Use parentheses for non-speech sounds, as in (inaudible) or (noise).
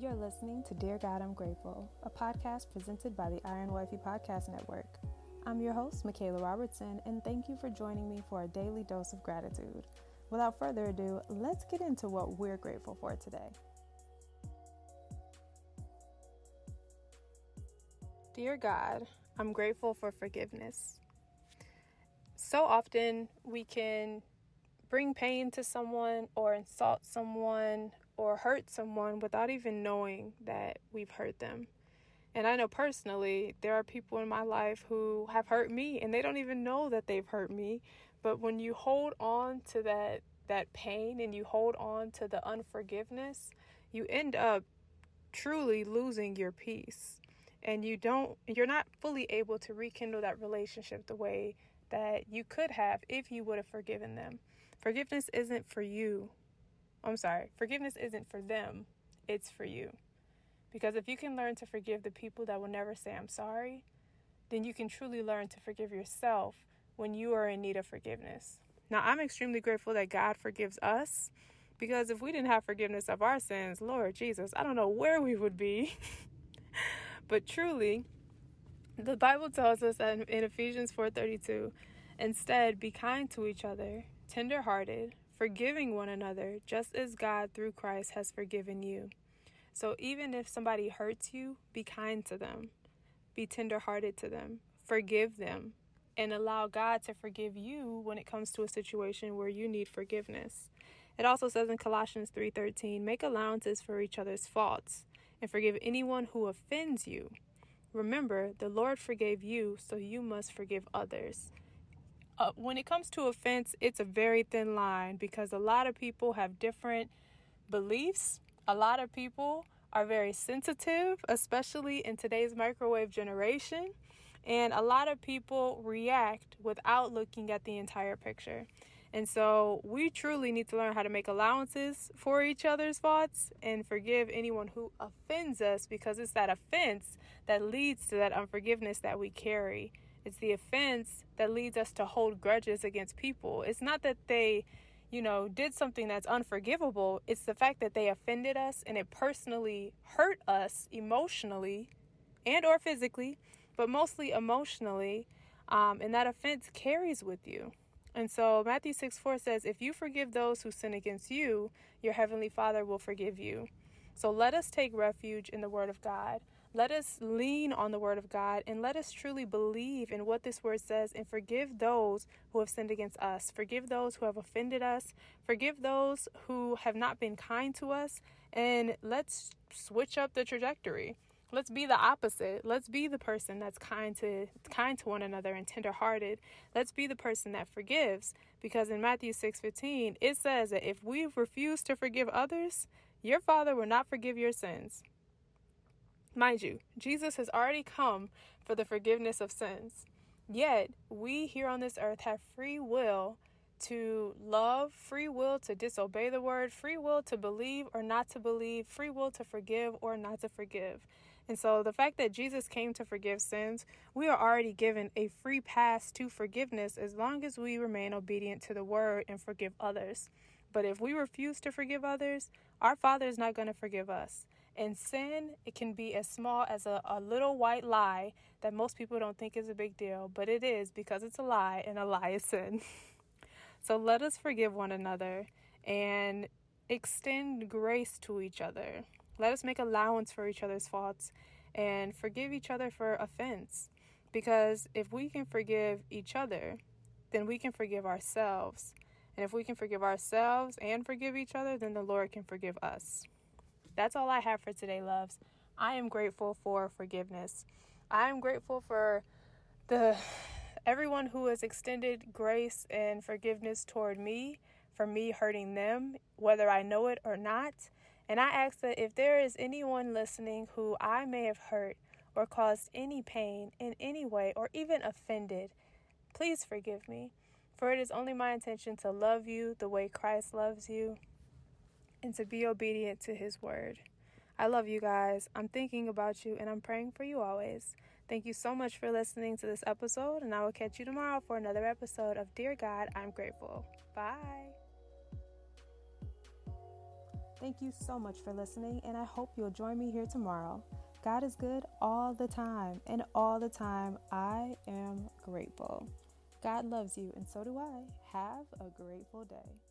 You're listening to Dear God, I'm Grateful, a podcast presented by the Iron Wifey Podcast Network. I'm your host, Michaela Robertson, and thank you for joining me for a daily dose of gratitude. Without further ado, let's get into what we're grateful for today. Dear God, I'm grateful for forgiveness. So often we can bring pain to someone or insult someone or hurt someone without even knowing that we've hurt them. And I know personally, there are people in my life who have hurt me and they don't even know that they've hurt me. But when you hold on to that that pain and you hold on to the unforgiveness, you end up truly losing your peace. And you don't you're not fully able to rekindle that relationship the way that you could have if you would have forgiven them. Forgiveness isn't for you I'm sorry, forgiveness isn't for them, it's for you. Because if you can learn to forgive the people that will never say, I'm sorry, then you can truly learn to forgive yourself when you are in need of forgiveness. Now, I'm extremely grateful that God forgives us because if we didn't have forgiveness of our sins, Lord Jesus, I don't know where we would be. (laughs) but truly, the Bible tells us that in Ephesians 4:32, instead be kind to each other, tender-hearted, forgiving one another just as God through Christ has forgiven you. So even if somebody hurts you, be kind to them, be tenderhearted to them, forgive them, and allow God to forgive you when it comes to a situation where you need forgiveness. It also says in Colossians 3:13, make allowances for each other's faults and forgive anyone who offends you. Remember, the Lord forgave you, so you must forgive others uh, when it comes to offense, it's a very thin line because a lot of people have different beliefs. A lot of people are very sensitive, especially in today's microwave generation. And a lot of people react without looking at the entire picture. And so we truly need to learn how to make allowances for each other's faults and forgive anyone who offends us because it's that offense that leads to that unforgiveness that we carry. It's the offense that leads us to hold grudges against people. It's not that they, you know, did something that's unforgivable. It's the fact that they offended us and it personally hurt us emotionally and or physically, but mostly emotionally. Um, and that offense carries with you. And so Matthew 6 4 says, If you forgive those who sin against you, your heavenly Father will forgive you. So let us take refuge in the Word of God. Let us lean on the Word of God and let us truly believe in what this Word says and forgive those who have sinned against us. Forgive those who have offended us. Forgive those who have not been kind to us. And let's switch up the trajectory. Let's be the opposite. Let's be the person that's kind to kind to one another and tenderhearted. Let's be the person that forgives because in Matthew 6:15 it says that if we refuse to forgive others, your Father will not forgive your sins. Mind you, Jesus has already come for the forgiveness of sins. Yet, we here on this earth have free will to love, free will to disobey the word, free will to believe or not to believe, free will to forgive or not to forgive. And so, the fact that Jesus came to forgive sins, we are already given a free pass to forgiveness as long as we remain obedient to the word and forgive others. But if we refuse to forgive others, our Father is not going to forgive us. And sin, it can be as small as a, a little white lie that most people don't think is a big deal, but it is because it's a lie, and a lie is sin. (laughs) so let us forgive one another and extend grace to each other. Let us make allowance for each other's faults and forgive each other for offense. Because if we can forgive each other, then we can forgive ourselves. And if we can forgive ourselves and forgive each other, then the Lord can forgive us. That's all I have for today, loves. I am grateful for forgiveness. I am grateful for the everyone who has extended grace and forgiveness toward me for me hurting them, whether I know it or not. And I ask that if there is anyone listening who I may have hurt or caused any pain in any way or even offended, please forgive me. For it is only my intention to love you the way Christ loves you and to be obedient to his word. I love you guys. I'm thinking about you and I'm praying for you always. Thank you so much for listening to this episode, and I will catch you tomorrow for another episode of Dear God, I'm Grateful. Bye. Thank you so much for listening, and I hope you'll join me here tomorrow. God is good all the time, and all the time I am grateful. God loves you, and so do I. Have a grateful day.